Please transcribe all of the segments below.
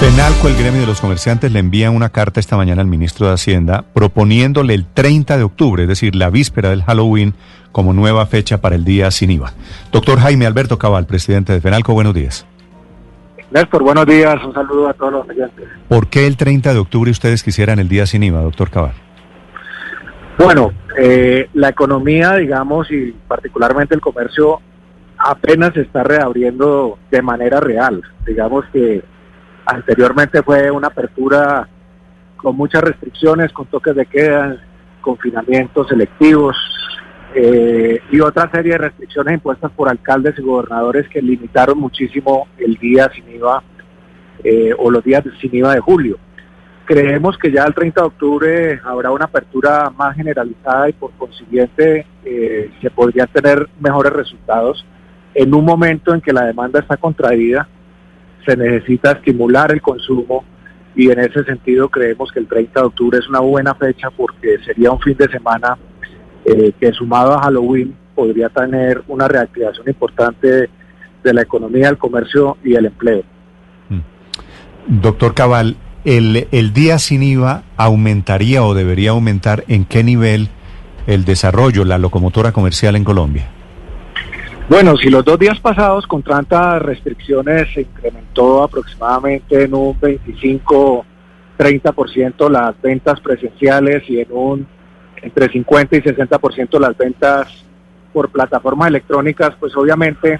Penalco, el gremio de los comerciantes, le envía una carta esta mañana al ministro de Hacienda proponiéndole el 30 de octubre, es decir, la víspera del Halloween, como nueva fecha para el día sin IVA. Doctor Jaime Alberto Cabal, presidente de Penalco, buenos días. Néstor, buenos días, un saludo a todos los oyentes. ¿Por qué el 30 de octubre ustedes quisieran el día sin IVA, doctor Cabal? Bueno, eh, la economía, digamos, y particularmente el comercio, apenas se está reabriendo de manera real. Digamos que anteriormente fue una apertura con muchas restricciones, con toques de queda, confinamientos selectivos eh, y otra serie de restricciones impuestas por alcaldes y gobernadores que limitaron muchísimo el día sin IVA eh, o los días sin IVA de julio. Creemos que ya el 30 de octubre habrá una apertura más generalizada y por consiguiente eh, se podrían tener mejores resultados en un momento en que la demanda está contraída, se necesita estimular el consumo y en ese sentido creemos que el 30 de octubre es una buena fecha porque sería un fin de semana eh, que sumado a Halloween podría tener una reactivación importante de la economía, el comercio y el empleo. Doctor Cabal, el, el día sin IVA aumentaría o debería aumentar en qué nivel el desarrollo, la locomotora comercial en Colombia? Bueno, si los dos días pasados con tantas restricciones se incrementó aproximadamente en un 25-30% las ventas presenciales y en un entre 50 y 60% las ventas por plataformas electrónicas, pues obviamente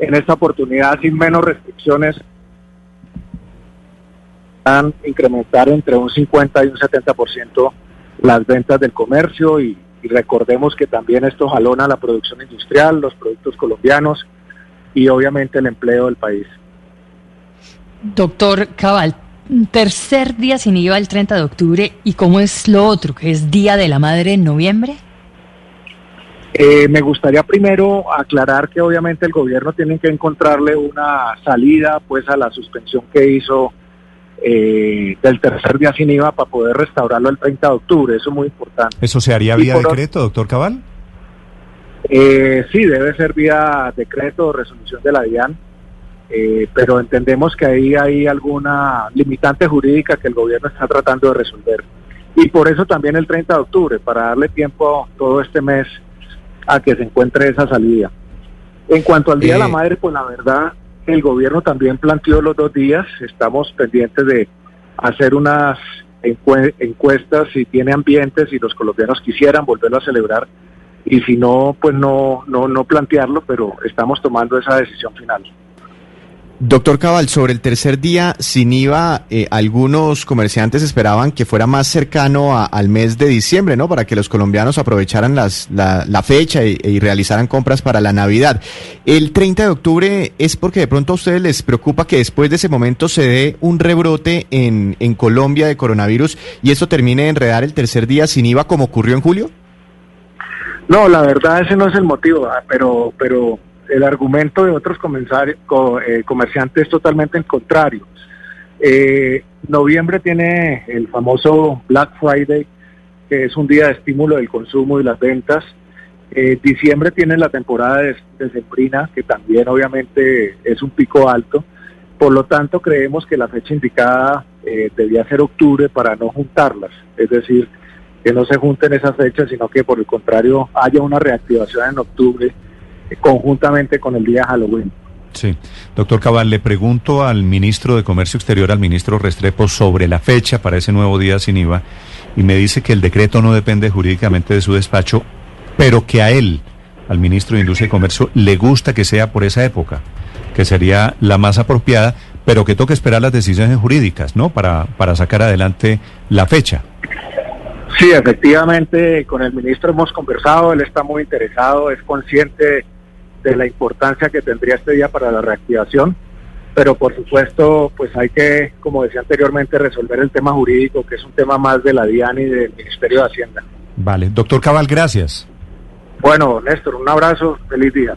en esta oportunidad sin menos restricciones van a incrementar entre un 50 y un 70% las ventas del comercio y, y recordemos que también esto jalona la producción industrial, los productos colombianos y obviamente el empleo del país. Doctor Cabal, tercer día sin IVA el 30 de octubre y cómo es lo otro, que es Día de la Madre en noviembre. Eh, me gustaría primero aclarar que obviamente el gobierno tiene que encontrarle una salida pues a la suspensión que hizo eh, del tercer día sin IVA para poder restaurarlo el 30 de octubre, eso es muy importante. ¿Eso se haría Y vía decreto, doctor Cabal? Eh, sí, debe ser vía decreto o resolución de la DIAN, eh, pero entendemos que ahí hay alguna limitante jurídica que el gobierno está tratando de resolver. Y por eso también el 30 de octubre, para darle tiempo todo este mes a que se encuentre esa salida. En cuanto al Día de la Eh, Madre, pues la verdad, el gobierno también planteó los dos días, estamos pendientes de hacer unas encue- encuestas si tiene ambientes, si los colombianos quisieran volverlo a celebrar y si no, pues no, no, no plantearlo, pero estamos tomando esa decisión final. Doctor Cabal, sobre el tercer día sin IVA, eh, algunos comerciantes esperaban que fuera más cercano al mes de diciembre, ¿no? Para que los colombianos aprovecharan las, la, la fecha y, y realizaran compras para la Navidad. El 30 de octubre es porque de pronto a ustedes les preocupa que después de ese momento se dé un rebrote en, en Colombia de coronavirus y esto termine de enredar el tercer día sin IVA como ocurrió en julio. No, la verdad ese no es el motivo, ah, pero, pero el argumento de otros eh, comerciantes es totalmente el contrario. Eh, noviembre tiene el famoso Black Friday, que es un día de estímulo del consumo y las ventas. Eh, diciembre tiene la temporada de, de sembrina, que también obviamente es un pico alto. Por lo tanto, creemos que la fecha indicada debía ser octubre para no juntarlas. Es decir, que no se junten esas fechas, sino que por el contrario haya una reactivación en octubre conjuntamente con el día Halloween. Sí. Doctor Cabal, le pregunto al ministro de Comercio Exterior, al ministro Restrepo, sobre la fecha para ese nuevo día sin IVA y me dice que el decreto no depende jurídicamente de su despacho, pero que a él, al ministro de Industria y Comercio, le gusta que sea por esa época, que sería la más apropiada, pero que toque esperar las decisiones jurídicas, ¿no? Para, para sacar adelante la fecha. Sí, efectivamente, con el ministro hemos conversado, él está muy interesado, es consciente de la importancia que tendría este día para la reactivación, pero por supuesto, pues hay que, como decía anteriormente, resolver el tema jurídico, que es un tema más de la DIAN y del Ministerio de Hacienda. Vale, doctor Cabal, gracias. Bueno, Néstor, un abrazo, feliz día.